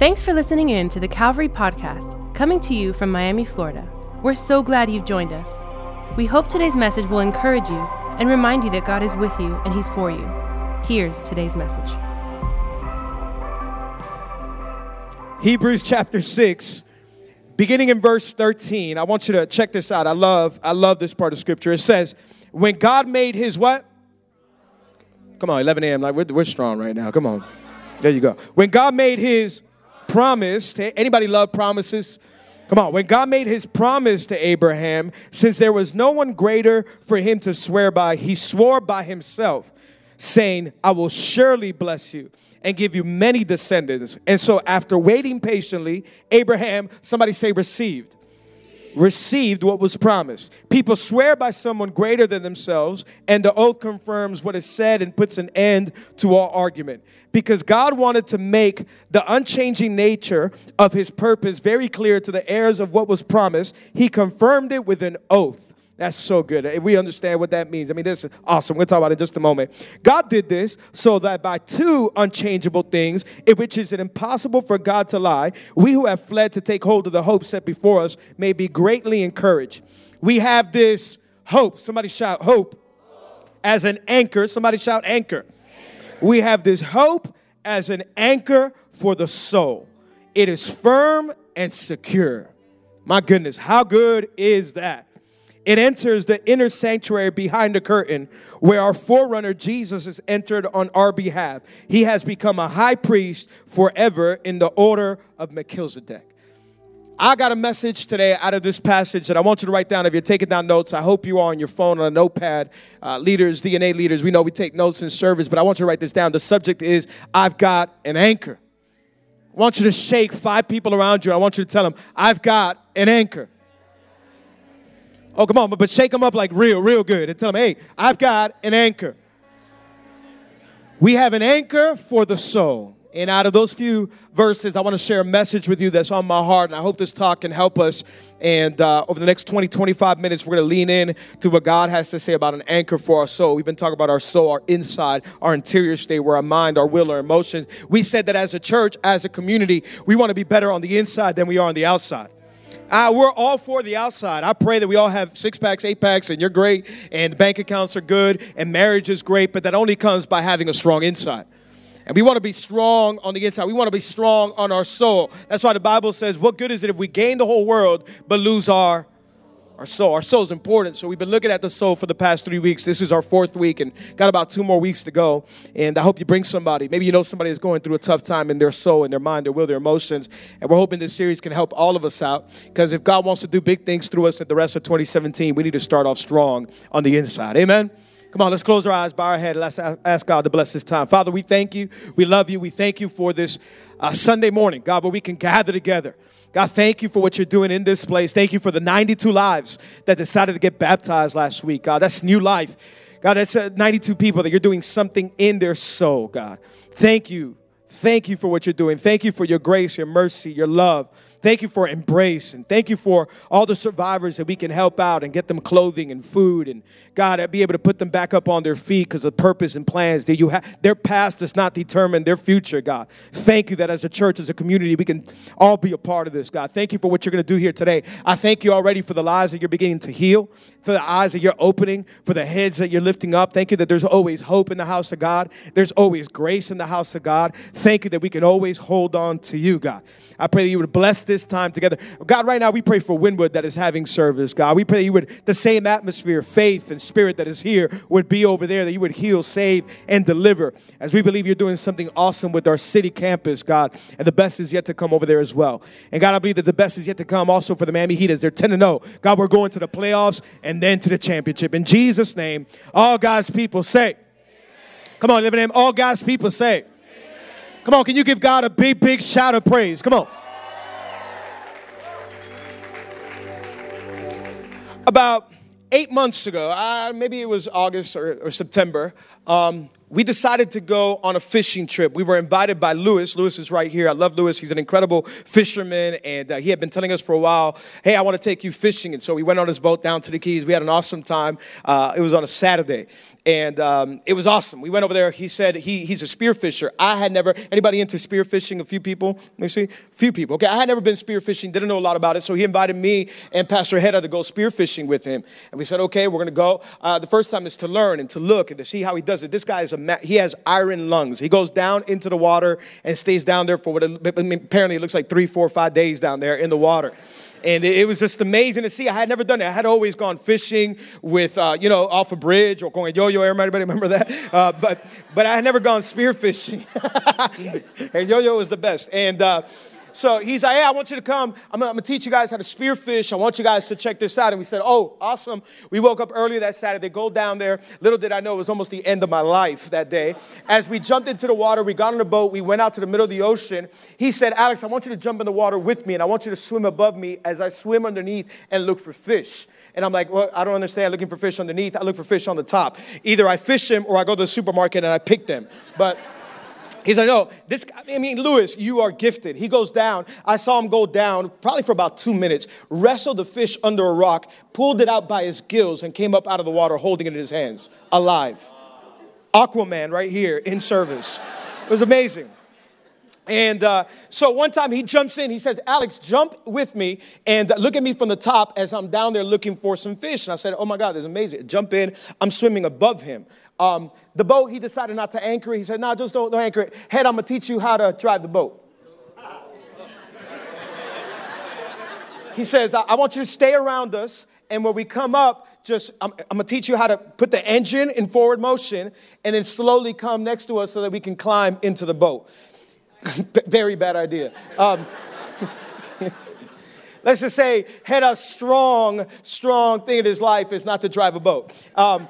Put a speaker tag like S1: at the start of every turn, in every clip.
S1: Thanks for listening in to the Calvary Podcast, coming to you from Miami, Florida. We're so glad you've joined us. We hope today's message will encourage you and remind you that God is with you and He's for you. Here's today's message
S2: Hebrews chapter 6, beginning in verse 13. I want you to check this out. I love, I love this part of scripture. It says, When God made his what? Come on, 11 a.m. Like we're, we're strong right now. Come on. There you go. When God made his promise, anybody love promises? Come on, when God made his promise to Abraham, since there was no one greater for him to swear by, he swore by himself, saying, I will surely bless you and give you many descendants. And so, after waiting patiently, Abraham, somebody say, received received what was promised. People swear by someone greater than themselves, and the oath confirms what is said and puts an end to all argument. Because God wanted to make the unchanging nature of his purpose very clear to the heirs of what was promised, he confirmed it with an oath. That's so good. If we understand what that means, I mean, this is awesome. We'll talk about it in just a moment. God did this so that by two unchangeable things, in which is it impossible for God to lie, we who have fled to take hold of the hope set before us may be greatly encouraged. We have this hope. Somebody shout hope as an anchor. Somebody shout anchor. We have this hope as an anchor for the soul. It is firm and secure. My goodness, how good is that? It enters the inner sanctuary behind the curtain where our forerunner Jesus has entered on our behalf. He has become a high priest forever in the order of Melchizedek. I got a message today out of this passage that I want you to write down. If you're taking down notes, I hope you are on your phone on a notepad. Uh, leaders, DNA leaders, we know we take notes in service, but I want you to write this down. The subject is I've got an anchor. I want you to shake five people around you. I want you to tell them, I've got an anchor. Oh, come on, but shake them up like real, real good and tell them, hey, I've got an anchor. We have an anchor for the soul. And out of those few verses, I want to share a message with you that's on my heart. And I hope this talk can help us. And uh, over the next 20, 25 minutes, we're going to lean in to what God has to say about an anchor for our soul. We've been talking about our soul, our inside, our interior state, where our mind, our will, our emotions. We said that as a church, as a community, we want to be better on the inside than we are on the outside. Uh, we're all for the outside. I pray that we all have six packs, eight packs, and you're great, and bank accounts are good, and marriage is great, but that only comes by having a strong inside. And we want to be strong on the inside. We want to be strong on our soul. That's why the Bible says, What good is it if we gain the whole world but lose our our soul. Our soul is important. So we've been looking at the soul for the past three weeks. This is our fourth week and got about two more weeks to go. And I hope you bring somebody. Maybe you know somebody is going through a tough time in their soul, in their mind, their will, their emotions. And we're hoping this series can help all of us out. Because if God wants to do big things through us at the rest of 2017, we need to start off strong on the inside. Amen. Come on, let's close our eyes, bow our head, let's ask God to bless this time. Father, we thank you. We love you. We thank you for this uh, Sunday morning, God, where we can gather together. God, thank you for what you're doing in this place. Thank you for the 92 lives that decided to get baptized last week. God, that's new life. God, that's uh, 92 people that you're doing something in their soul, God. Thank you. Thank you for what you're doing. Thank you for your grace, your mercy, your love. Thank you for embrace and thank you for all the survivors that we can help out and get them clothing and food and God, I'd be able to put them back up on their feet because of purpose and plans that you have. Their past does not determine their future, God. Thank you that as a church, as a community, we can all be a part of this, God. Thank you for what you're going to do here today. I thank you already for the lives that you're beginning to heal, for the eyes that you're opening, for the heads that you're lifting up. Thank you that there's always hope in the house of God. There's always grace in the house of God. Thank you that we can always hold on to you, God. I pray that you would bless this time together. God, right now we pray for Wynwood that is having service, God. We pray you would, the same atmosphere, faith, and spirit that is here would be over there, that you would heal, save, and deliver. As we believe you're doing something awesome with our city campus, God, and the best is yet to come over there as well. And God, I believe that the best is yet to come also for the Miami Heat as they're 10 0. God, we're going to the playoffs and then to the championship. In Jesus' name, all God's people say, Come on, live in name. All God's people say, Come on, can you give God a big, big shout of praise? Come on. About eight months ago, uh, maybe it was August or, or September, um, we decided to go on a fishing trip. We were invited by Lewis. Lewis is right here. I love Lewis. He's an incredible fisherman, and uh, he had been telling us for a while, "Hey, I want to take you fishing." And so we went on his boat down to the Keys. We had an awesome time. Uh, it was on a Saturday, and um, it was awesome. We went over there. He said he, he's a spearfisher. I had never anybody into spearfishing. A few people. Let me see. A few people. Okay, I had never been spearfishing. Didn't know a lot about it. So he invited me and Pastor Hedda to go spearfishing with him, and we said, "Okay, we're going to go." Uh, the first time is to learn and to look and to see how he does it. This guy is a he has iron lungs. He goes down into the water and stays down there for what apparently it looks like three, four, five days down there in the water. And it was just amazing to see. I had never done it. I had always gone fishing with, uh, you know, off a bridge or going yo-yo. Everybody remember that? Uh, but but I had never gone spear fishing. and yo-yo was the best. And uh, so he's like, hey, I want you to come. I'm, I'm going to teach you guys how to spearfish. I want you guys to check this out. And we said, oh, awesome. We woke up early that Saturday, go down there. Little did I know it was almost the end of my life that day. As we jumped into the water, we got on the boat, we went out to the middle of the ocean. He said, Alex, I want you to jump in the water with me, and I want you to swim above me as I swim underneath and look for fish. And I'm like, well, I don't understand looking for fish underneath. I look for fish on the top. Either I fish them or I go to the supermarket and I pick them. But He's like, no, this, I mean, Lewis, you are gifted. He goes down. I saw him go down probably for about two minutes, wrestled the fish under a rock, pulled it out by his gills, and came up out of the water holding it in his hands, alive. Aquaman right here in service. It was amazing. And uh, so one time he jumps in, he says, Alex, jump with me and look at me from the top as I'm down there looking for some fish. And I said, Oh my God, this is amazing. Jump in, I'm swimming above him. Um, the boat, he decided not to anchor it. He said, No, nah, just don't, don't anchor it. Head, I'm gonna teach you how to drive the boat. he says, I, I want you to stay around us, and when we come up, just I'm, I'm, gonna teach you how to put the engine in forward motion and then slowly come next to us so that we can climb into the boat. Very bad idea. Um, let's just say, had a strong, strong thing in his life is not to drive a boat. Um,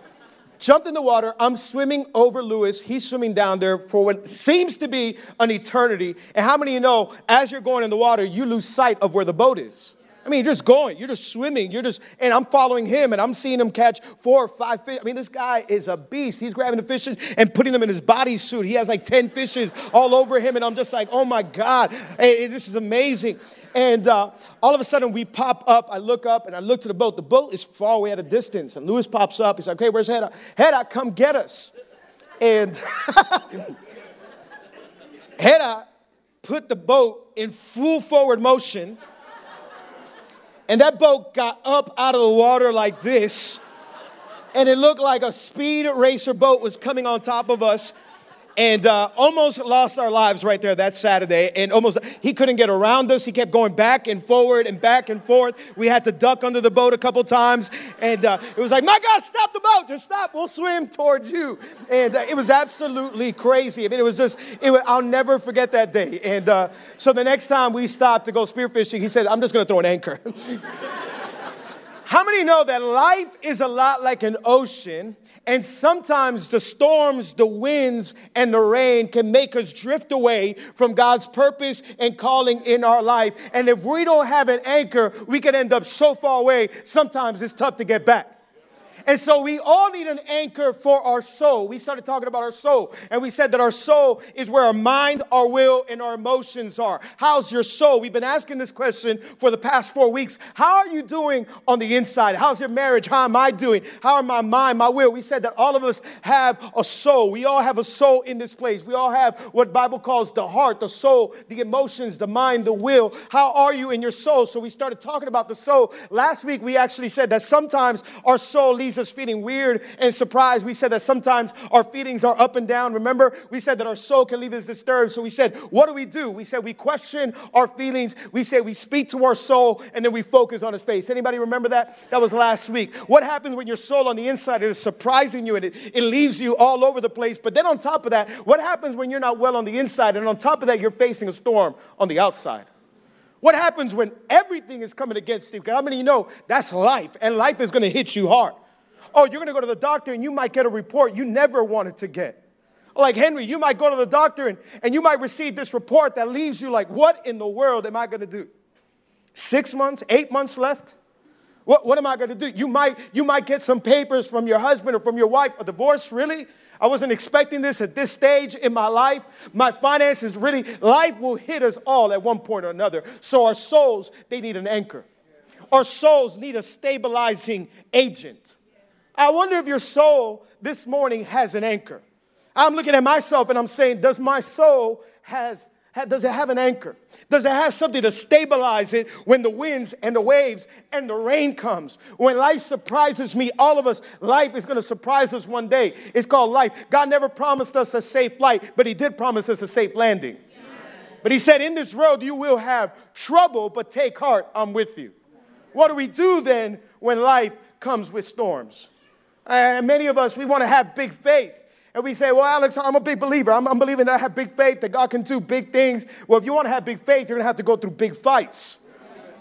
S2: jumped in the water. I'm swimming over Lewis. He's swimming down there for what seems to be an eternity. And how many of you know, as you're going in the water, you lose sight of where the boat is? I mean, you're just going, you're just swimming, you're just, and I'm following him and I'm seeing him catch four or five fish. I mean, this guy is a beast. He's grabbing the fishes and putting them in his bodysuit. He has like 10 fishes all over him, and I'm just like, oh my God, hey, this is amazing. And uh, all of a sudden, we pop up. I look up and I look to the boat. The boat is far away at a distance, and Lewis pops up. He's like, okay, where's Hedda? Hedda, come get us. And Hedda put the boat in full forward motion and that boat got up out of the water like this. And it looked like a speed racer boat was coming on top of us and uh, almost lost our lives right there that Saturday. And almost, he couldn't get around us. He kept going back and forward and back and forth. We had to duck under the boat a couple times. And uh, it was like, my God, stop the boat. Just stop. We'll swim towards you. And uh, it was absolutely crazy. I mean, it was just, it was, I'll never forget that day. And uh, so the next time we stopped to go spearfishing, he said, I'm just going to throw an anchor. How many know that life is a lot like an ocean? And sometimes the storms, the winds, and the rain can make us drift away from God's purpose and calling in our life. And if we don't have an anchor, we can end up so far away, sometimes it's tough to get back. And so we all need an anchor for our soul. We started talking about our soul, and we said that our soul is where our mind, our will, and our emotions are. How's your soul? We've been asking this question for the past four weeks. How are you doing on the inside? How's your marriage? How am I doing? How are my mind, my will? We said that all of us have a soul. We all have a soul in this place. We all have what Bible calls the heart, the soul, the emotions, the mind, the will. How are you in your soul? So we started talking about the soul. Last week we actually said that sometimes our soul leads us feeling weird and surprised. We said that sometimes our feelings are up and down. Remember, we said that our soul can leave us disturbed. So we said, what do we do? We said we question our feelings. We said we speak to our soul and then we focus on his face. Anybody remember that? That was last week. What happens when your soul on the inside is surprising you and it, it leaves you all over the place? But then on top of that, what happens when you're not well on the inside and on top of that, you're facing a storm on the outside? What happens when everything is coming against you? How many you know that's life and life is going to hit you hard? Oh, you're going to go to the doctor and you might get a report you never wanted to get. Like Henry, you might go to the doctor and, and you might receive this report that leaves you like, what in the world am I going to do? Six months, eight months left? What, what am I going to do? You might, you might get some papers from your husband or from your wife, a divorce, really? I wasn't expecting this at this stage in my life. My finances really, life will hit us all at one point or another. So our souls, they need an anchor. Our souls need a stabilizing agent. I wonder if your soul this morning has an anchor. I'm looking at myself and I'm saying, does my soul has does it have an anchor? Does it have something to stabilize it when the winds and the waves and the rain comes? When life surprises me, all of us, life is going to surprise us one day. It's called life. God never promised us a safe flight, but He did promise us a safe landing. But He said, In this road you will have trouble, but take heart, I'm with you. What do we do then when life comes with storms? And many of us, we want to have big faith. And we say, well, Alex, I'm a big believer. I'm, I'm, believing that I have big faith, that God can do big things. Well, if you want to have big faith, you're going to have to go through big fights.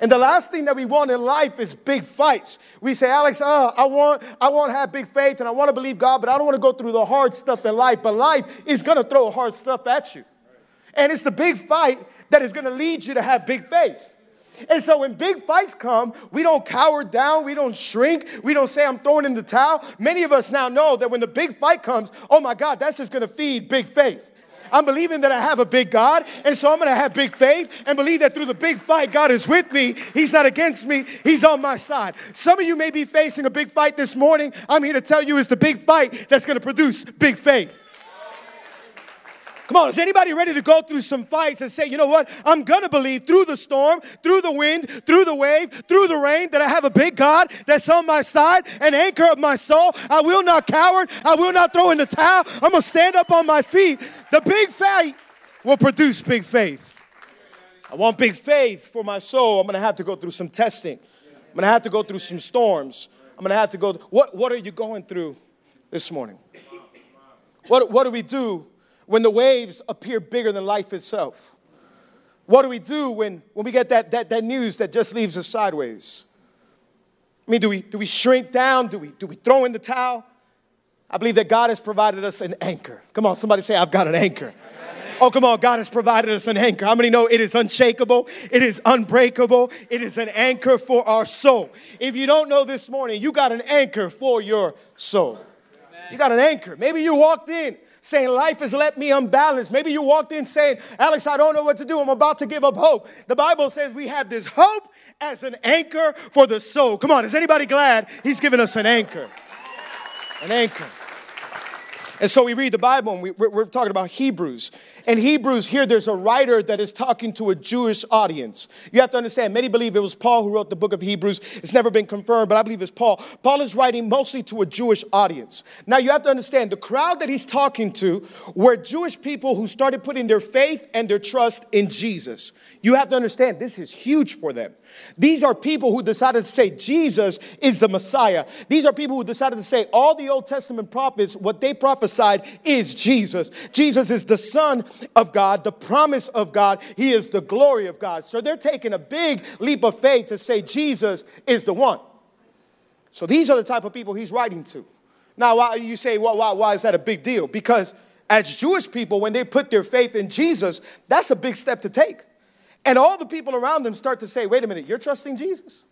S2: And the last thing that we want in life is big fights. We say, Alex, uh, I want, I want to have big faith and I want to believe God, but I don't want to go through the hard stuff in life. But life is going to throw hard stuff at you. And it's the big fight that is going to lead you to have big faith. And so when big fights come, we don't cower down, we don't shrink, we don't say, I'm throwing in the towel. Many of us now know that when the big fight comes, oh my God, that's just gonna feed big faith. I'm believing that I have a big God, and so I'm gonna have big faith and believe that through the big fight, God is with me. He's not against me, He's on my side. Some of you may be facing a big fight this morning. I'm here to tell you it's the big fight that's gonna produce big faith. Come on, is anybody ready to go through some fights and say, you know what? I'm going to believe through the storm, through the wind, through the wave, through the rain that I have a big God that's on my side, an anchor of my soul. I will not cower. I will not throw in the towel. I'm going to stand up on my feet. The big fight will produce big faith. I want big faith for my soul. I'm going to have to go through some testing. I'm going to have to go through some storms. I'm going to have to go. What, what are you going through this morning? What, what do we do when the waves appear bigger than life itself? What do we do when, when we get that, that, that news that just leaves us sideways? I mean, do we, do we shrink down? Do we, do we throw in the towel? I believe that God has provided us an anchor. Come on, somebody say, I've got an anchor. Oh, come on, God has provided us an anchor. How many know it is unshakable? It is unbreakable. It is an anchor for our soul. If you don't know this morning, you got an anchor for your soul. You got an anchor. Maybe you walked in saying life has left me unbalanced. Maybe you walked in saying, Alex, I don't know what to do. I'm about to give up hope. The Bible says we have this hope as an anchor for the soul. Come on, is anybody glad he's given us an anchor? An anchor. And so we read the Bible and we, are talking about Hebrews. In Hebrews, here there's a writer that is talking to a Jewish audience. You have to understand, many believe it was Paul who wrote the book of Hebrews. It's never been confirmed, but I believe it's Paul. Paul is writing mostly to a Jewish audience. Now you have to understand, the crowd that he's talking to were Jewish people who started putting their faith and their trust in Jesus. You have to understand, this is huge for them. These are people who decided to say Jesus is the Messiah. These are people who decided to say all the Old Testament prophets, what they prophesied is Jesus. Jesus is the Son of God, the promise of God. He is the glory of God. So they're taking a big leap of faith to say Jesus is the one. So these are the type of people he's writing to. Now, why you say, well, why, why is that a big deal? Because as Jewish people, when they put their faith in Jesus, that's a big step to take. And all the people around them start to say, wait a minute, you're trusting Jesus?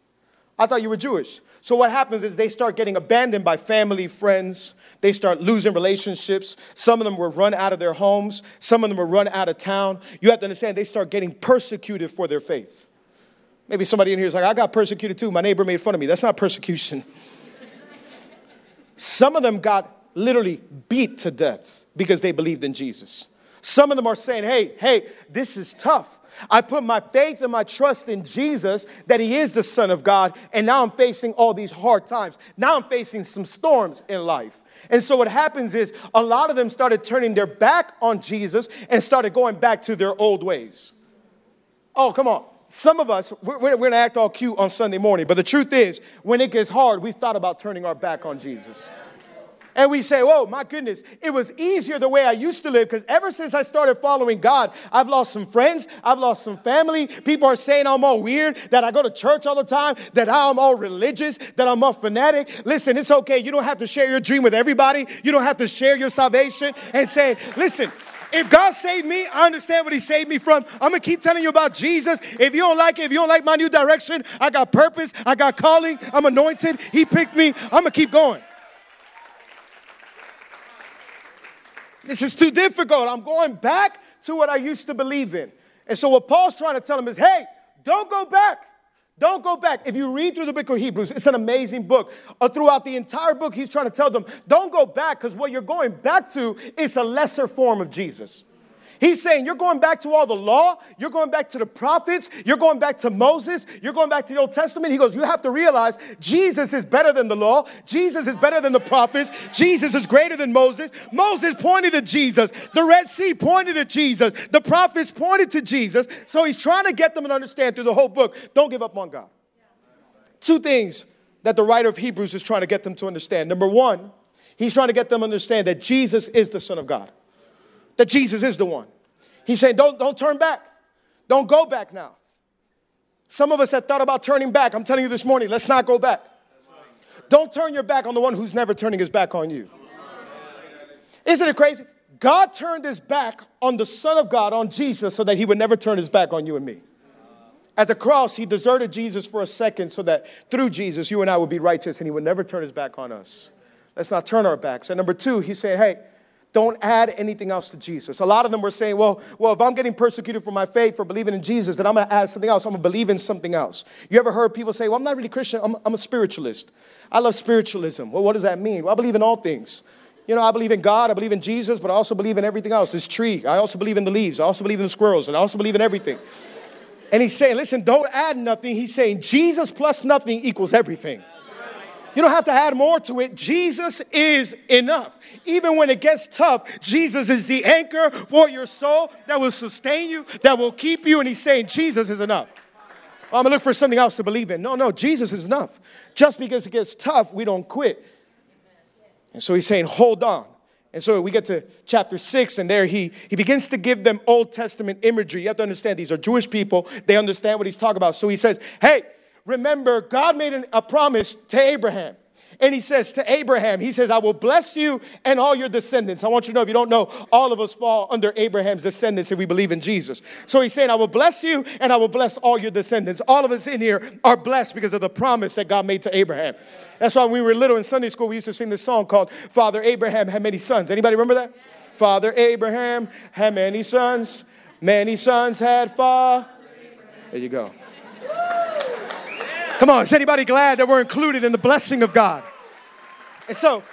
S2: I thought you were Jewish. So what happens is they start getting abandoned by family, friends. They start losing relationships. Some of them were run out of their homes. Some of them were run out of town. You have to understand, they start getting persecuted for their faith. Maybe somebody in here is like, I got persecuted too. My neighbor made fun of me. That's not persecution. Some of them got literally beat to death because they believed in Jesus. Some of them are saying, hey, hey, this is tough. I put my faith and my trust in Jesus that He is the Son of God, and now I'm facing all these hard times. Now I'm facing some storms in life. And so what happens is a lot of them started turning their back on Jesus and started going back to their old ways. Oh, come on. Some of us, we're, we're to act all cute on Sunday morning, but the truth is, when it gets hard, we've thought about turning our back on Jesus and we say, oh, my goodness, it was easier the way I used to live because ever since I started following God, I've lost some friends, I've lost some family. People are saying I'm all weird, that I go to church all the time, that I'm all religious, that I'm a fanatic. Listen, it's okay. You don't have to share your dream with everybody, you don't have to share your salvation and say, listen, if God saved me, I understand what He saved me from. I'm gonna keep telling you about Jesus. If you don't like it, if you don't like my new direction, I got purpose, I got calling, I'm anointed, He picked me, I'm gonna keep going. This is too difficult. I'm going back to what I used to believe in. And so, what Paul's trying to tell him is hey, don't go back. Don't go back. If you read through the book of Hebrews, it's an amazing book. Uh, throughout the entire book, he's trying to tell them, don't go back because what you're going back to is a lesser form of Jesus. He's saying you're going back to all the law, you're going back to the prophets, you're going back to Moses, you're going back to the Old Testament. He goes, You have to realize Jesus is better than the law, Jesus is better than the prophets, Jesus is greater than Moses. Moses pointed to Jesus, the Red Sea pointed to Jesus, the prophets pointed to Jesus. So he's trying to get them to understand through the whole book don't give up on God. Two things that the writer of Hebrews is trying to get them to understand. Number one, he's trying to get them to understand that Jesus is the Son of God that Jesus is the one. He's saying, don't, don't turn back. Don't go back now. Some of us have thought about turning back. I'm telling you this morning, let's not go back. Don't turn your back on the one who's never turning his back on you. Isn't it crazy? God turned his back on the Son of God, on Jesus, so that he would never turn his back on you and me. At the cross, he deserted Jesus for a second so that through Jesus, you and I would be righteous and he would never turn his back on us. Let's not turn our backs. And number two, he said, hey, don't add anything else to Jesus. A lot of them were saying, well, well, if I'm getting persecuted for my faith, for believing in Jesus, then I'm going to add something else. I'm going to believe in something else. You ever heard people say, well, I'm not really Christian, I'm, I'm a spiritualist. I love spiritualism. Well, what does that mean? Well, I believe in all things. You know, I believe in God, I believe in Jesus, but I also believe in everything else. This tree, I also believe in the leaves, I also believe in the squirrels, and I also believe in everything. And he's saying, listen, don't add nothing. He's saying Jesus plus nothing equals everything. You don't have to add more to it. Jesus is enough. Even when it gets tough, Jesus is the anchor for your soul that will sustain you, that will keep you. And he's saying, Jesus is enough. I'm gonna look for something else to believe in. No, no, Jesus is enough. Just because it gets tough, we don't quit. And so he's saying, hold on. And so we get to chapter six, and there he, he begins to give them Old Testament imagery. You have to understand, these are Jewish people. They understand what he's talking about. So he says, hey, remember, God made an, a promise to Abraham. And he says to Abraham, he says, I will bless you and all your descendants. I want you to know, if you don't know, all of us fall under Abraham's descendants if we believe in Jesus. So he's saying, I will bless you and I will bless all your descendants. All of us in here are blessed because of the promise that God made to Abraham. That's why when we were little in Sunday school, we used to sing this song called Father Abraham had many sons. Anybody remember that? Father Abraham had many sons. Many sons had father. There you go. Come on, is anybody glad that we're included in the blessing of God? And so,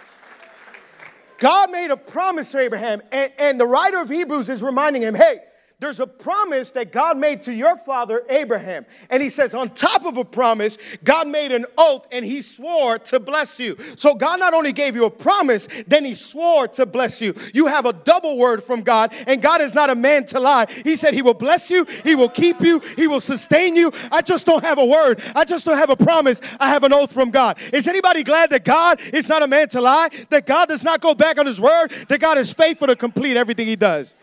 S2: God made a promise to Abraham, and, and the writer of Hebrews is reminding him hey, there's a promise that God made to your father Abraham. And he says, on top of a promise, God made an oath and he swore to bless you. So God not only gave you a promise, then he swore to bless you. You have a double word from God, and God is not a man to lie. He said he will bless you, he will keep you, he will sustain you. I just don't have a word, I just don't have a promise. I have an oath from God. Is anybody glad that God is not a man to lie? That God does not go back on his word? That God is faithful to complete everything he does?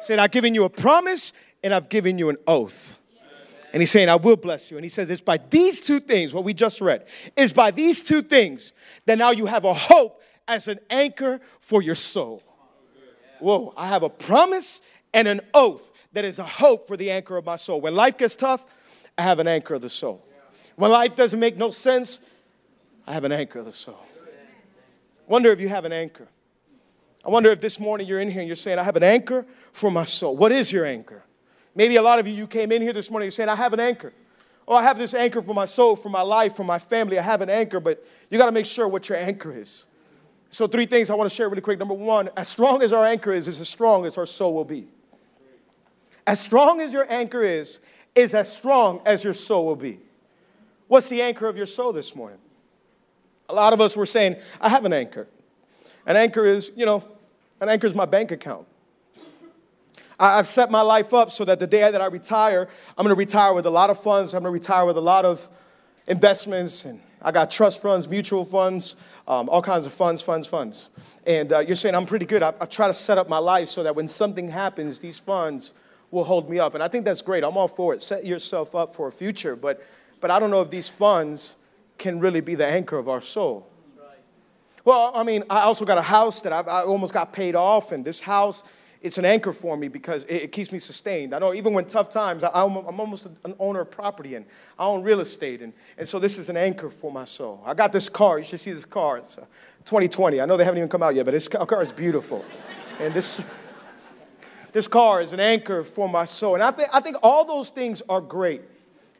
S2: Said, I've given you a promise and I've given you an oath. And he's saying, I will bless you. And he says, It's by these two things, what we just read, is by these two things that now you have a hope as an anchor for your soul. Whoa, I have a promise and an oath that is a hope for the anchor of my soul. When life gets tough, I have an anchor of the soul. When life doesn't make no sense, I have an anchor of the soul. Wonder if you have an anchor. I wonder if this morning you're in here and you're saying, I have an anchor for my soul. What is your anchor? Maybe a lot of you, you came in here this morning, you're saying, I have an anchor. Oh, I have this anchor for my soul, for my life, for my family. I have an anchor, but you got to make sure what your anchor is. So, three things I want to share really quick. Number one, as strong as our anchor is, is as strong as our soul will be. As strong as your anchor is, is as strong as your soul will be. What's the anchor of your soul this morning? A lot of us were saying, I have an anchor. An anchor is, you know, an anchor is my bank account. I've set my life up so that the day that I retire, I'm gonna retire with a lot of funds. I'm gonna retire with a lot of investments, and I got trust funds, mutual funds, um, all kinds of funds, funds, funds. And uh, you're saying I'm pretty good. I, I try to set up my life so that when something happens, these funds will hold me up. And I think that's great. I'm all for it. Set yourself up for a future. But, but I don't know if these funds can really be the anchor of our soul. Well, I mean, I also got a house that I've, i almost got paid off, and this house, it's an anchor for me because it, it keeps me sustained. I know even when tough times, I, am almost an owner of property and I own real estate, and, and so this is an anchor for my soul. I got this car. You should see this car. It's uh, 2020. I know they haven't even come out yet, but this car is beautiful. And this, this car is an anchor for my soul. And I think, I think all those things are great.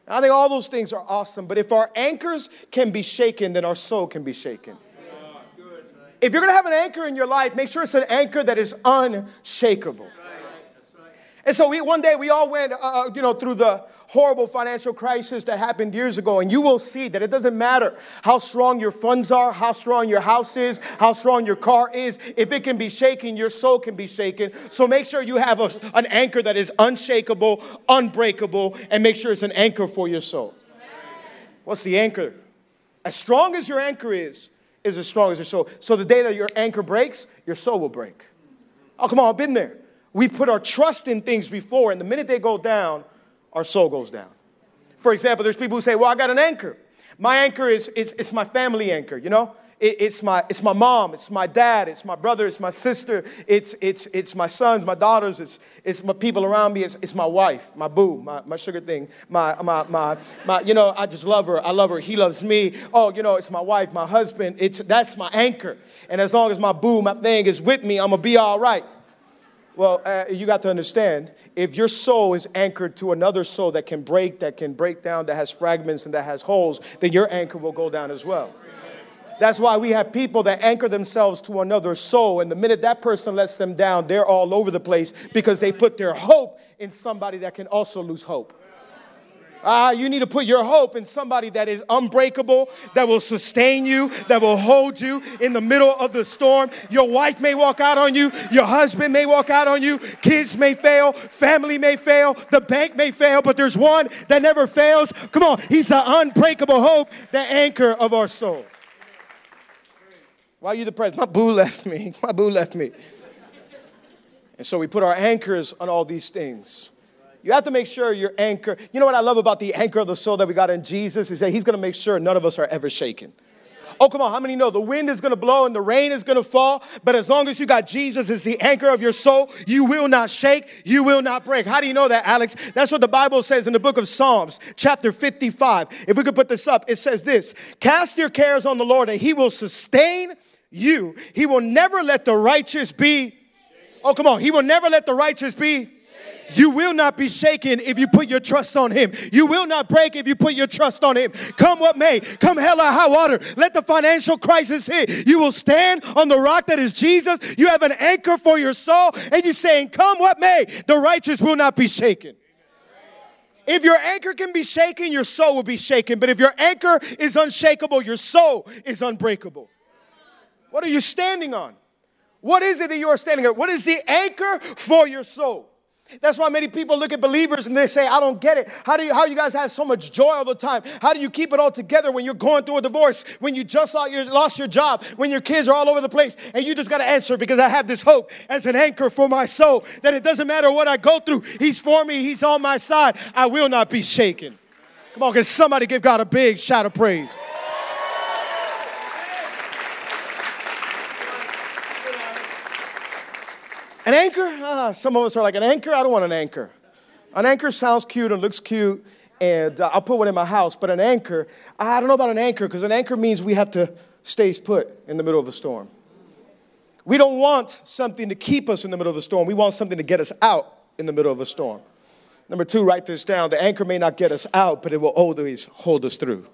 S2: I think all those things are awesome. But if our anchors can be shaken, then our soul can be shaken. If you're gonna have an anchor in your life, make sure it's an anchor that is unshakable. And so we, one day we all went, uh, uh, you know, through the horrible financial crisis that happened years ago, and you will see that it doesn't matter how strong your funds are, how strong your house is, how strong your car is. If it can be shaken, your soul can be shaken. So make sure you have a, an anchor that is unshakable, unbreakable, and make sure it's an anchor for your soul. What's the anchor? As strong as your anchor is, is as strong as your soul. So the day that your anchor breaks, your soul will break. Oh, come on, I've been there. We put our trust in things before, and the minute they go down, our soul goes down. For example, there's people who say, Well, I got an anchor. My anchor is it's, it's my family anchor, you know? It, it's, my, it's my mom, it's my dad, it's my brother, it's my sister, it's, it's, it's my sons, my daughters, it's, it's my people around me, it's, it's my wife, my boo, my, my sugar thing, my, my, my, my, you know, I just love her, I love her, he loves me. Oh, you know, it's my wife, my husband, it's, that's my anchor. And as long as my boo, my thing is with me, I'm gonna be all right. Well, uh, you got to understand if your soul is anchored to another soul that can break, that can break down, that has fragments and that has holes, then your anchor will go down as well. That's why we have people that anchor themselves to another soul, and the minute that person lets them down, they're all over the place because they put their hope in somebody that can also lose hope. Ah, you need to put your hope in somebody that is unbreakable, that will sustain you, that will hold you in the middle of the storm. Your wife may walk out on you, your husband may walk out on you, kids may fail, family may fail, the bank may fail, but there's one that never fails. Come on, he's the unbreakable hope, the anchor of our soul. Why are you depressed? My boo left me. My boo left me. And so we put our anchors on all these things. You have to make sure your anchor. You know what I love about the anchor of the soul that we got in Jesus is that He's going to make sure none of us are ever shaken. Oh, come on, how many know the wind is gonna blow and the rain is gonna fall, but as long as you got Jesus as the anchor of your soul, you will not shake, you will not break. How do you know that, Alex? That's what the Bible says in the book of Psalms, chapter 55. If we could put this up, it says this Cast your cares on the Lord, and He will sustain you. He will never let the righteous be. Oh, come on, He will never let the righteous be you will not be shaken if you put your trust on Him. You will not break if you put your trust on Him. Come what may, come hell or high water, let the financial crisis hit. You will stand on the rock that is Jesus. You have an anchor for your soul, and you're saying, Come what may, the righteous will not be shaken. If your anchor can be shaken, your soul will be shaken. But if your anchor is unshakable, your soul is unbreakable. What are you standing on? What is it that you are standing on? What is the anchor for your soul? That's why many people look at believers and they say, I don't get it. How do you how you guys have so much joy all the time? How do you keep it all together when you're going through a divorce, when you just lost your job, when your kids are all over the place, and you just got to answer because I have this hope as an anchor for my soul that it doesn't matter what I go through, He's for me, He's on my side. I will not be shaken. Come on, can somebody give God a big shout of praise? An anchor? Ah, some of us are like, an anchor? I don't want an anchor. An anchor sounds cute and looks cute, and uh, I'll put one in my house. But an anchor, I don't know about an anchor because an anchor means we have to stay put in the middle of a storm. We don't want something to keep us in the middle of a storm. We want something to get us out in the middle of a storm. Number two, write this down. The anchor may not get us out, but it will always hold us through.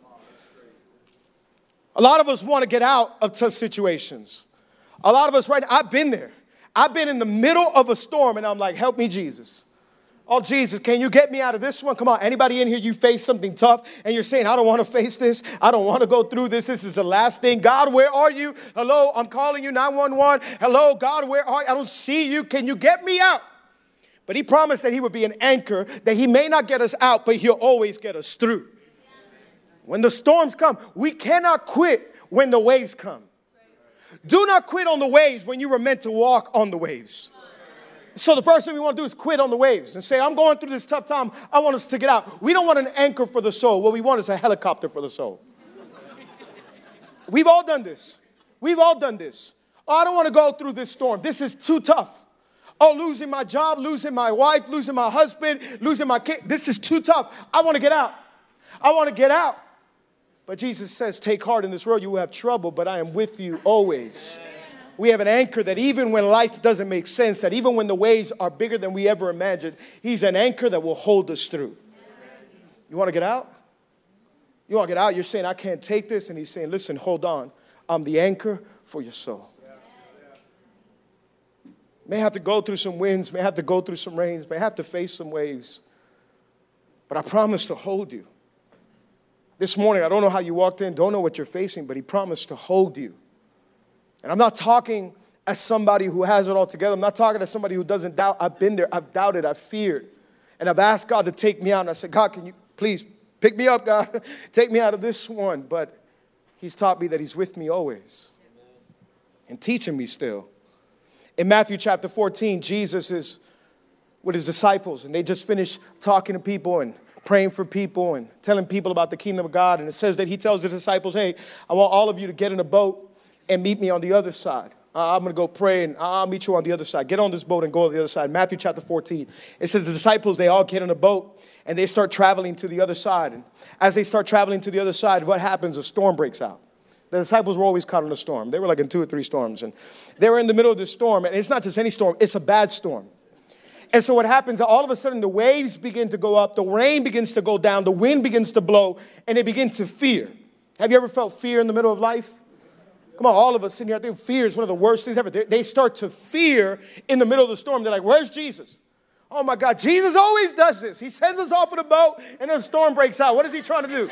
S2: A lot of us want to get out of tough situations. A lot of us, right now, I've been there. I've been in the middle of a storm and I'm like, help me, Jesus. Oh, Jesus, can you get me out of this one? Come on, anybody in here, you face something tough and you're saying, I don't want to face this. I don't want to go through this. This is the last thing. God, where are you? Hello, I'm calling you 911. Hello, God, where are you? I don't see you. Can you get me out? But he promised that he would be an anchor, that he may not get us out, but he'll always get us through. When the storms come, we cannot quit when the waves come. Do not quit on the waves when you were meant to walk on the waves. So the first thing we want to do is quit on the waves and say, I'm going through this tough time. I want us to get out. We don't want an anchor for the soul. What we want is a helicopter for the soul. We've all done this. We've all done this. Oh, I don't want to go through this storm. This is too tough. Oh, losing my job, losing my wife, losing my husband, losing my kid. This is too tough. I want to get out. I want to get out. But Jesus says, Take heart in this world, you will have trouble, but I am with you always. We have an anchor that even when life doesn't make sense, that even when the waves are bigger than we ever imagined, He's an anchor that will hold us through. You want to get out? You want to get out? You're saying, I can't take this. And He's saying, Listen, hold on. I'm the anchor for your soul. May have to go through some winds, may have to go through some rains, may have to face some waves. But I promise to hold you. This morning, I don't know how you walked in, don't know what you're facing, but He promised to hold you. And I'm not talking as somebody who has it all together. I'm not talking as somebody who doesn't doubt. I've been there, I've doubted, I've feared. And I've asked God to take me out. And I said, God, can you please pick me up, God? take me out of this one. But He's taught me that He's with me always and teaching me still. In Matthew chapter 14, Jesus is with his disciples, and they just finished talking to people and praying for people and telling people about the kingdom of God. And it says that he tells the disciples, Hey, I want all of you to get in a boat and meet me on the other side. I'm going to go pray and I'll meet you on the other side. Get on this boat and go to the other side. Matthew chapter 14. It says the disciples, they all get in a boat and they start traveling to the other side. And as they start traveling to the other side, what happens? A storm breaks out. The disciples were always caught in a storm. They were like in two or three storms. And they were in the middle of this storm. And it's not just any storm, it's a bad storm. And so what happens, all of a sudden, the waves begin to go up, the rain begins to go down, the wind begins to blow, and they begin to fear. Have you ever felt fear in the middle of life? Come on, all of us sitting here, I think fear is one of the worst things ever. They start to fear in the middle of the storm. They're like, Where's Jesus? Oh my God, Jesus always does this. He sends us off in a boat, and then a storm breaks out. What is he trying to do?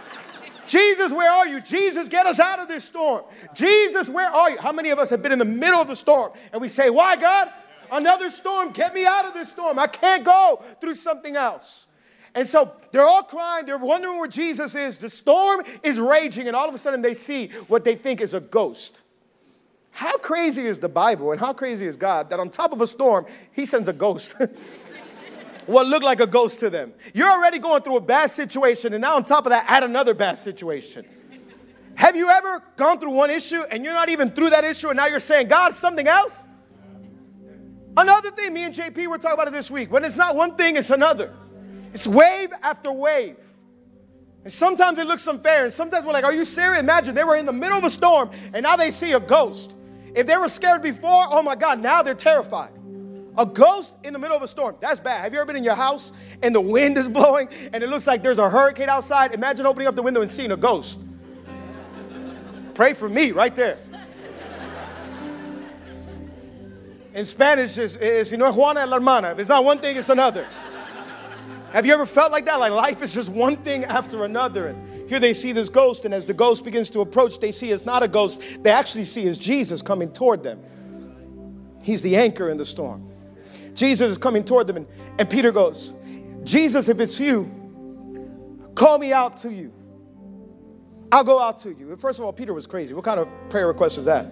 S2: Jesus, where are you? Jesus, get us out of this storm. Jesus, where are you? How many of us have been in the middle of the storm and we say, Why, God? Another storm, get me out of this storm. I can't go through something else. And so they're all crying, they're wondering where Jesus is. The storm is raging, and all of a sudden they see what they think is a ghost. How crazy is the Bible and how crazy is God that on top of a storm, He sends a ghost? what looked like a ghost to them. You're already going through a bad situation, and now on top of that, add another bad situation. Have you ever gone through one issue and you're not even through that issue, and now you're saying, God, something else? Another thing, me and JP were talking about it this week. When it's not one thing, it's another. It's wave after wave. And sometimes it looks unfair, and sometimes we're like, Are you serious? Imagine they were in the middle of a storm and now they see a ghost. If they were scared before, oh my God, now they're terrified. A ghost in the middle of a storm. That's bad. Have you ever been in your house and the wind is blowing and it looks like there's a hurricane outside? Imagine opening up the window and seeing a ghost. Pray for me right there. In Spanish, is, is you know, Juana la hermana. If it's not one thing, it's another. Have you ever felt like that? Like life is just one thing after another. And here they see this ghost, and as the ghost begins to approach, they see it's not a ghost. They actually see it's Jesus coming toward them. He's the anchor in the storm. Jesus is coming toward them, and, and Peter goes, Jesus, if it's you, call me out to you. I'll go out to you. First of all, Peter was crazy. What kind of prayer request is that?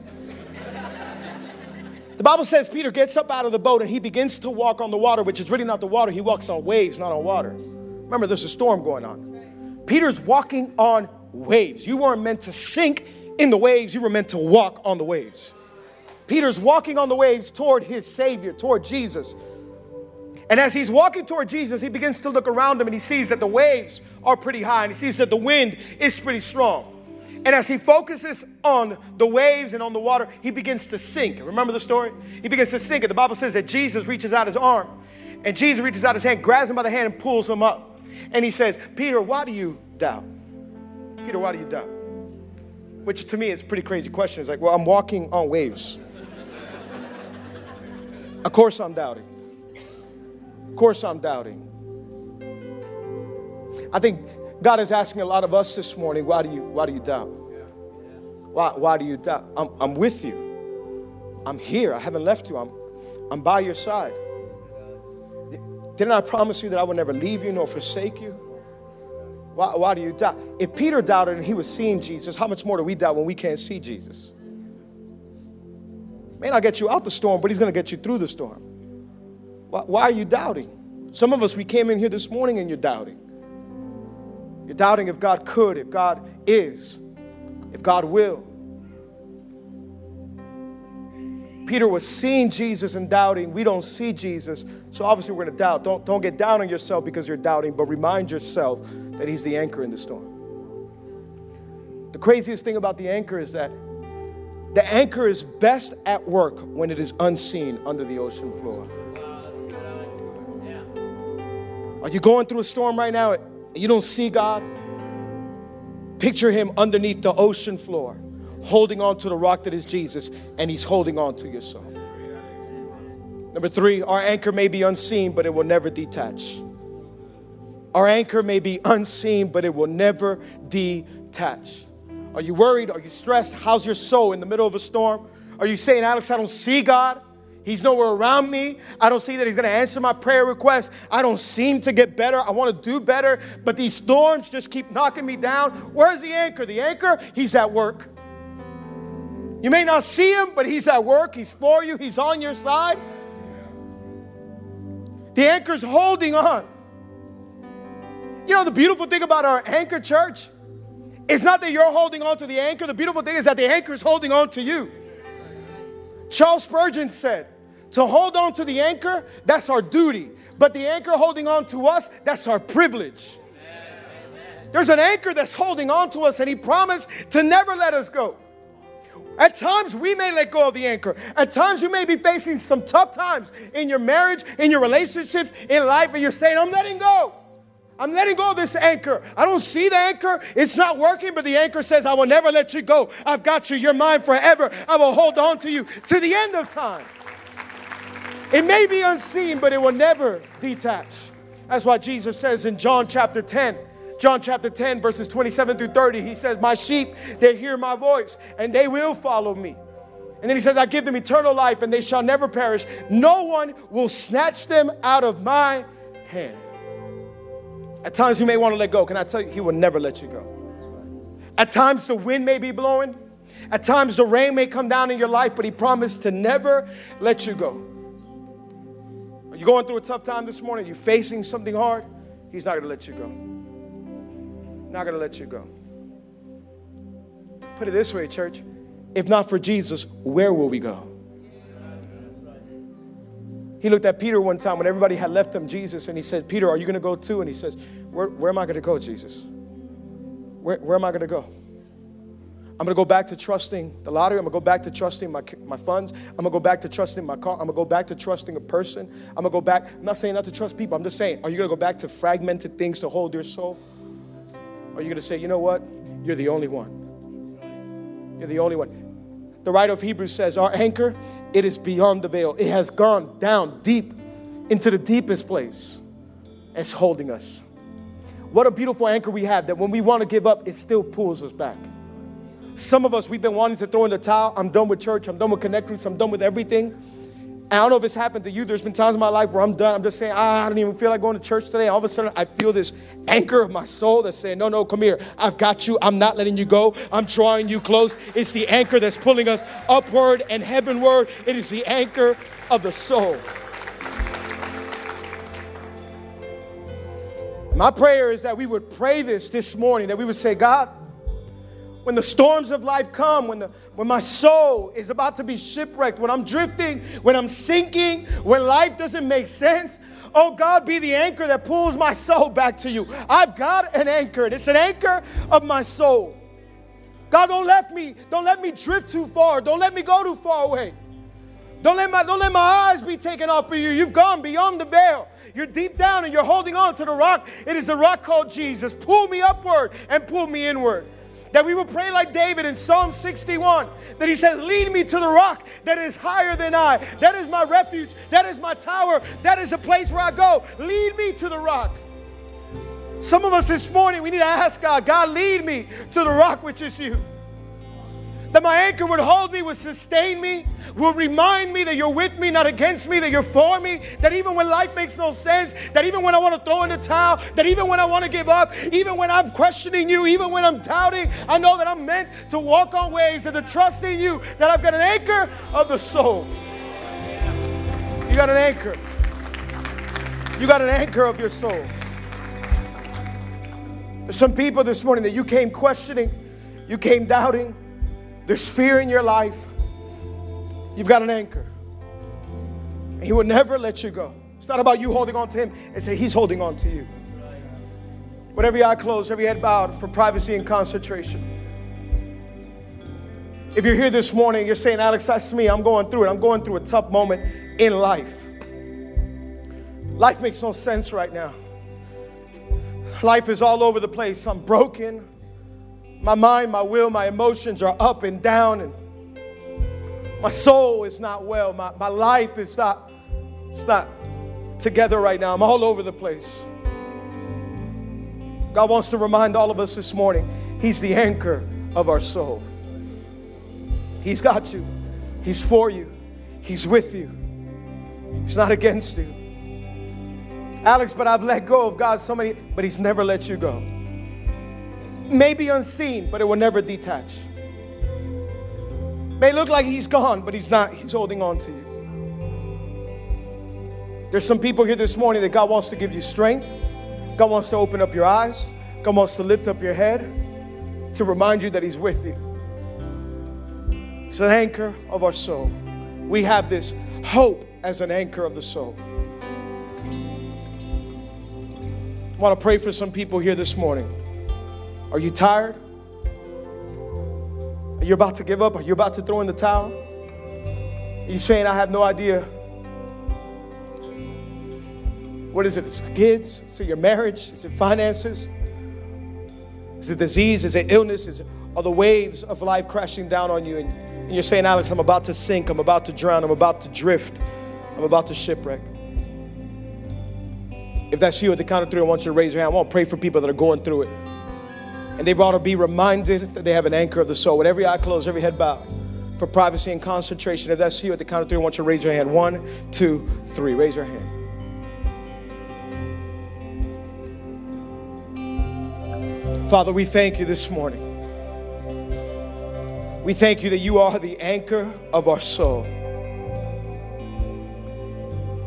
S2: The Bible says Peter gets up out of the boat and he begins to walk on the water, which is really not the water. He walks on waves, not on water. Remember, there's a storm going on. Peter's walking on waves. You weren't meant to sink in the waves, you were meant to walk on the waves. Peter's walking on the waves toward his Savior, toward Jesus. And as he's walking toward Jesus, he begins to look around him and he sees that the waves are pretty high and he sees that the wind is pretty strong. And as he focuses on the waves and on the water, he begins to sink. Remember the story? He begins to sink. And the Bible says that Jesus reaches out his arm and Jesus reaches out his hand, grabs him by the hand, and pulls him up. And he says, Peter, why do you doubt? Peter, why do you doubt? Which to me is a pretty crazy question. It's like, well, I'm walking on waves. Of course, I'm doubting. Of course, I'm doubting. I think God is asking a lot of us this morning why do you, why do you doubt? Why, why do you doubt? I'm, I'm with you. I'm here. I haven't left you. I'm, I'm by your side. Didn't I promise you that I would never leave you nor forsake you? Why, why do you doubt? If Peter doubted and he was seeing Jesus, how much more do we doubt when we can't see Jesus? May not get you out the storm, but He's going to get you through the storm. Why, why are you doubting? Some of us, we came in here this morning and you're doubting. You're doubting if God could, if God is, if God will. Peter was seeing Jesus and doubting. We don't see Jesus, so obviously we're going to doubt. Don't, don't get down on yourself because you're doubting, but remind yourself that He's the anchor in the storm. The craziest thing about the anchor is that The anchor is best at work when it is unseen under the ocean floor. Are you going through a storm right now you don't see God? Picture him underneath the ocean floor, holding on to the rock that is Jesus, and he's holding on to your soul. Number three, our anchor may be unseen, but it will never detach. Our anchor may be unseen, but it will never detach. Are you worried? Are you stressed? How's your soul in the middle of a storm? Are you saying, Alex, I don't see God? He's nowhere around me. I don't see that He's going to answer my prayer request. I don't seem to get better. I want to do better, but these storms just keep knocking me down. Where's the anchor? The anchor, He's at work. You may not see Him, but He's at work. He's for you, He's on your side. The anchor's holding on. You know, the beautiful thing about our anchor church is not that you're holding on to the anchor. The beautiful thing is that the anchor is holding on to you. Charles Spurgeon said, to hold on to the anchor, that's our duty. But the anchor holding on to us, that's our privilege. There's an anchor that's holding on to us, and he promised to never let us go. At times, we may let go of the anchor. At times, you may be facing some tough times in your marriage, in your relationships, in life, and you're saying, I'm letting go. I'm letting go of this anchor. I don't see the anchor. It's not working, but the anchor says, I will never let you go. I've got you. You're mine forever. I will hold on to you to the end of time. It may be unseen, but it will never detach. That's why Jesus says in John chapter 10, John chapter 10, verses 27 through 30, he says, My sheep, they hear my voice, and they will follow me. And then he says, I give them eternal life, and they shall never perish. No one will snatch them out of my hand. At times you may want to let go. Can I tell you, he will never let you go. At times the wind may be blowing. At times the rain may come down in your life, but he promised to never let you go. Are you going through a tough time this morning? you're you facing something hard? He's not going to let you go. Not going to let you go. Put it this way, church. If not for Jesus, where will we go? He looked at Peter one time when everybody had left him Jesus and he said, Peter, are you going to go too? And he says, Where, where am I going to go, Jesus? Where, where am I going to go? I'm to go back to trusting the lottery. I'm to go back to trusting my, my funds. I'm to go back to trusting my car. I'm to go back to trusting a person. I'm to go back. I'm not saying not to trust people. I'm just saying, are you to go back to fragmented things to hold your soul? Or are you to say, you know what? You're the only one. You're the only one. The writer of Hebrews says, Our anchor, it is beyond the veil. It has gone down deep into the deepest place. It's holding us. What a beautiful anchor we have that when we want to give up, it still pulls us back. Some of us, we've been wanting to throw in the towel. I'm done with church. I'm done with connect groups. I'm done with everything. And I don't know if it's happened to you. There's been times in my life where I'm done. I'm just saying, ah, I don't even feel like going to church today. All of a sudden, I feel this anchor of my soul that's saying, no, no, come here. I've got you. I'm not letting you go. I'm drawing you close. It's the anchor that's pulling us upward and heavenward. It is the anchor of the soul. My prayer is that we would pray this this morning, that we would say, God, when the storms of life come, when, the, when my soul is about to be shipwrecked, when I'm drifting, when I'm sinking, when life doesn't make sense, oh God, be the anchor that pulls my soul back to you. I've got an anchor, and it's an anchor of my soul. God, don't let me, don't let me drift too far. Don't let me go too far away. Don't let my, don't let my eyes be taken off of you. You've gone beyond the veil. You're deep down and you're holding on to the rock. It is the rock called Jesus. Pull me upward and pull me inward. That we will pray like David in Psalm 61, that he says, Lead me to the rock that is higher than I. That is my refuge. That is my tower. That is the place where I go. Lead me to the rock. Some of us this morning, we need to ask God, God, lead me to the rock which is you. That my anchor would hold me, would sustain me, will remind me that you're with me, not against me, that you're for me, that even when life makes no sense, that even when I want to throw in the towel, that even when I want to give up, even when I'm questioning you, even when I'm doubting, I know that I'm meant to walk on waves and to trust in you, that I've got an anchor of the soul. You got an anchor. You got an anchor of your soul. There's some people this morning that you came questioning, you came doubting. There's fear in your life. You've got an anchor. And he will never let you go. It's not about you holding on to him, it's that he's holding on to you. With every eye closed, every head bowed for privacy and concentration. If you're here this morning, you're saying, Alex, that's me. I'm going through it. I'm going through a tough moment in life. Life makes no sense right now. Life is all over the place. I'm broken. My mind, my will, my emotions are up and down, and my soul is not well. My, my life is not, it's not together right now. I'm all over the place. God wants to remind all of us this morning He's the anchor of our soul. He's got you, He's for you, He's with you, He's not against you. Alex, but I've let go of God so many, but He's never let you go. Maybe unseen, but it will never detach. May look like He's gone, but He's not. He's holding on to you. There's some people here this morning that God wants to give you strength. God wants to open up your eyes. God wants to lift up your head to remind you that He's with you. It's an anchor of our soul. We have this hope as an anchor of the soul. I want to pray for some people here this morning. Are you tired? Are you about to give up? Are you about to throw in the towel? Are you saying, I have no idea? What is it? Is it kids? Is it your marriage? Is it finances? Is it disease? Is it illness? Is it, are the waves of life crashing down on you? And, and you're saying, Alex, I'm about to sink. I'm about to drown. I'm about to drift. I'm about to shipwreck. If that's you at the count of three, I want you to raise your hand. I want to pray for people that are going through it. And they ought to be reminded that they have an anchor of the soul. With every eye closed, every head bowed. For privacy and concentration. If that's you at the count of three, I want you to raise your hand. One, two, three. Raise your hand. Father, we thank you this morning. We thank you that you are the anchor of our soul.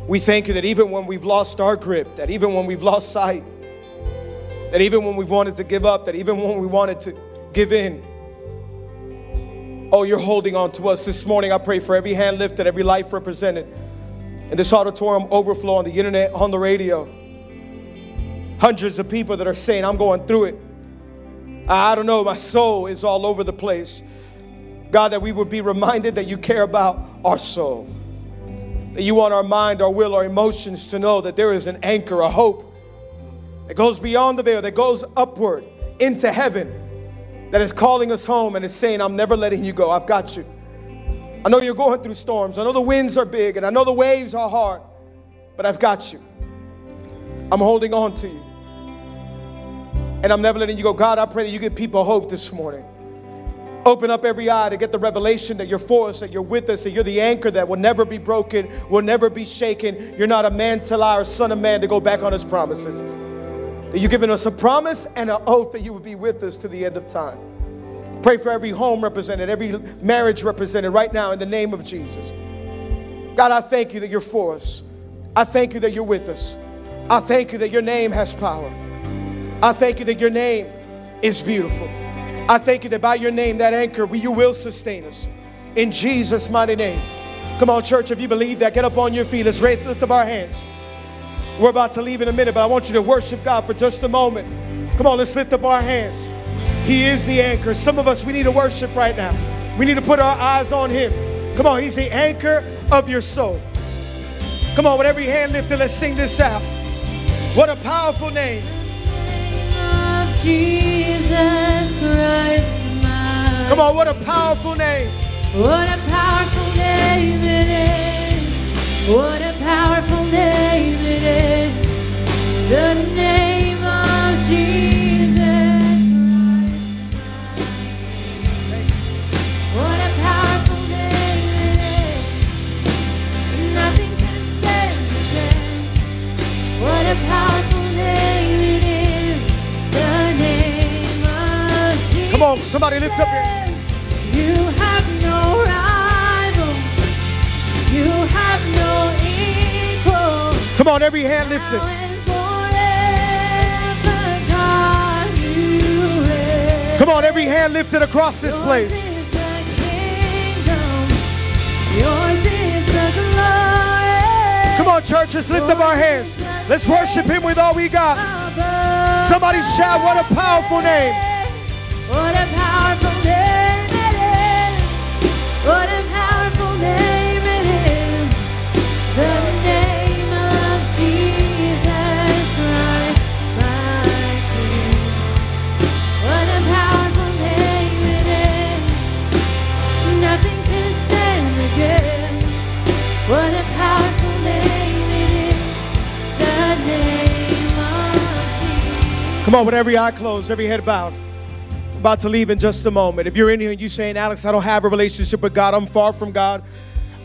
S2: We thank you that even when we've lost our grip, that even when we've lost sight, that even when we've wanted to give up, that even when we wanted to give in, oh, you're holding on to us. This morning, I pray for every hand lifted, every life represented in this auditorium overflow on the internet, on the radio. Hundreds of people that are saying, I'm going through it. I don't know, my soul is all over the place. God, that we would be reminded that you care about our soul. That you want our mind, our will, our emotions to know that there is an anchor, a hope that goes beyond the veil, that goes upward into heaven, that is calling us home and is saying, I'm never letting you go. I've got you. I know you're going through storms. I know the winds are big and I know the waves are hard, but I've got you. I'm holding on to you. And I'm never letting you go. God, I pray that you give people hope this morning. Open up every eye to get the revelation that you're for us, that you're with us, that you're the anchor that will never be broken, will never be shaken. You're not a man to lie or son of man to go back on his promises. That you've given us a promise and an oath that you would be with us to the end of time. Pray for every home represented, every marriage represented right now in the name of Jesus. God, I thank you that you're for us. I thank you that you're with us. I thank you that your name has power. I thank you that your name is beautiful. I thank you that by your name, that anchor, you will sustain us. In Jesus' mighty name. Come on, church, if you believe that, get up on your feet. Let's raise, lift up our hands. We're about to leave in a minute, but I want you to worship God for just a moment. Come on, let's lift up our hands. He is the anchor. Some of us, we need to worship right now. We need to put our eyes on Him. Come on, He's the anchor of your soul. Come on, with every hand lifted, let's sing this out. What a powerful name.
S3: Jesus Christ,
S2: Come on, what a powerful name.
S3: What a powerful name it is. What a powerful name it is. The name of Jesus Christ. What a powerful name it is. Nothing can stand against. What a powerful name it is. The name of Jesus.
S2: Come on, somebody lift up your
S3: You have no rival. You have no.
S2: Come on, every hand lifted.
S3: Now and forever, God, you reign.
S2: Come on, every hand lifted across this place.
S3: is the kingdom. Yours is the glory.
S2: Come on, church, let's lift up our hands. Let's worship Him with all we got. Somebody shout, What a powerful name!
S3: What a powerful name
S2: Come on, with every eye closed, every head bowed. About to leave in just a moment. If you're in here and you're saying, Alex, I don't have a relationship with God, I'm far from God.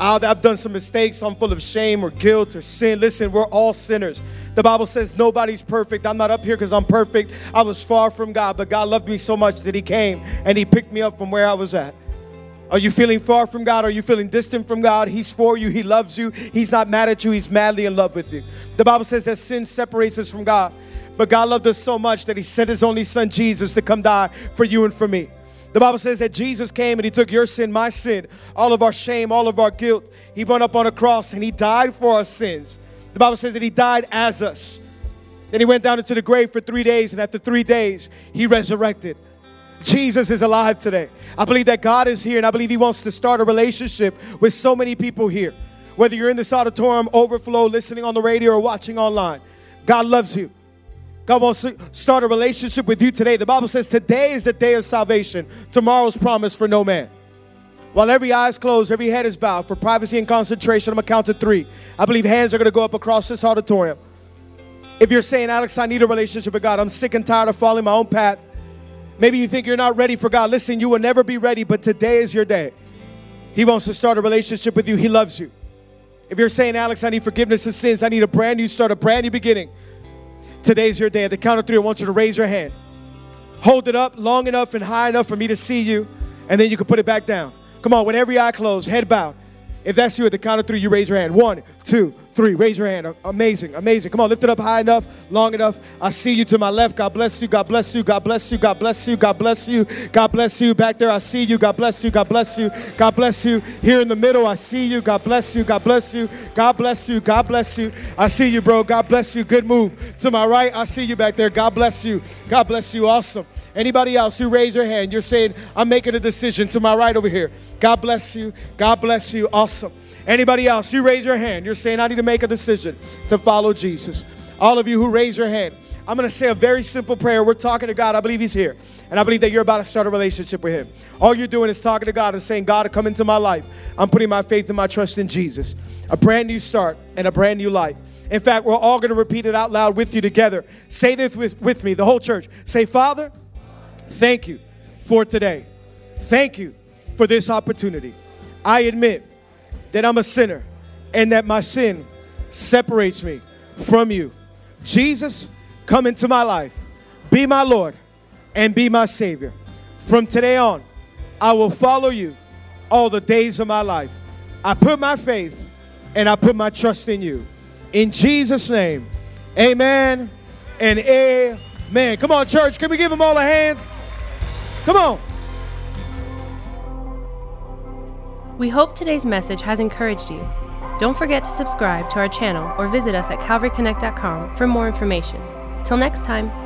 S2: I've done some mistakes. I'm full of shame or guilt or sin. Listen, we're all sinners. The Bible says nobody's perfect. I'm not up here because I'm perfect. I was far from God, but God loved me so much that He came and He picked me up from where I was at. Are you feeling far from God? Are you feeling distant from God? He's for you. He loves you. He's not mad at you. He's madly in love with you. The Bible says that sin separates us from God. But God loved us so much that He sent His only Son, Jesus, to come die for you and for me. The Bible says that Jesus came and He took your sin, my sin, all of our shame, all of our guilt. He went up on a cross and He died for our sins. The Bible says that He died as us. Then He went down into the grave for three days, and after three days, He resurrected. Jesus is alive today. I believe that God is here, and I believe He wants to start a relationship with so many people here. Whether you're in this auditorium, overflow, listening on the radio, or watching online, God loves you. God wants to start a relationship with you today. The Bible says today is the day of salvation, tomorrow's promise for no man. While every eye is closed, every head is bowed for privacy and concentration, I'm gonna count to three. I believe hands are gonna go up across this auditorium. If you're saying, Alex, I need a relationship with God, I'm sick and tired of following my own path. Maybe you think you're not ready for God. Listen, you will never be ready, but today is your day. He wants to start a relationship with you, He loves you. If you're saying, Alex, I need forgiveness of sins, I need a brand new start, a brand new beginning, today's your day. At the count of three, I want you to raise your hand. Hold it up long enough and high enough for me to see you, and then you can put it back down. Come on, with every eye closed, head bowed. If that's you, at the count of three, you raise your hand. One, two, three. Raise your hand. Amazing, amazing. Come on, lift it up high enough, long enough. I see you to my left. God bless you. God bless you. God bless you. God bless you. God bless you. God bless you. Back there, I see you. God bless you. God bless you. God bless you. Here in the middle, I see you. God bless you. God bless you. God bless you. God bless you. I see you, bro. God bless you. Good move. To my right, I see you back there. God bless you. God bless you. Awesome. Anybody else who raise your hand, you're saying, I'm making a decision to my right over here. God bless you. God bless you. Awesome. Anybody else, you raise your hand. You're saying, I need to make a decision to follow Jesus. All of you who raise your hand, I'm going to say a very simple prayer. We're talking to God. I believe He's here. And I believe that you're about to start a relationship with Him. All you're doing is talking to God and saying, God, come into my life. I'm putting my faith and my trust in Jesus. A brand new start and a brand new life. In fact, we're all going to repeat it out loud with you together. Say this with, with me, the whole church. Say, Father, thank you for today. Thank you for this opportunity. I admit that I'm a sinner and that my sin separates me from you. Jesus, come into my life. Be my Lord and be my Savior. From today on, I will follow you all the days of my life. I put my faith and I put my trust in you. In Jesus' name, amen and amen. Come on, church. Can we give them all a hand? Come on.
S1: We hope today's message has encouraged you. Don't forget to subscribe to our channel or visit us at calvaryconnect.com for more information. Till next time.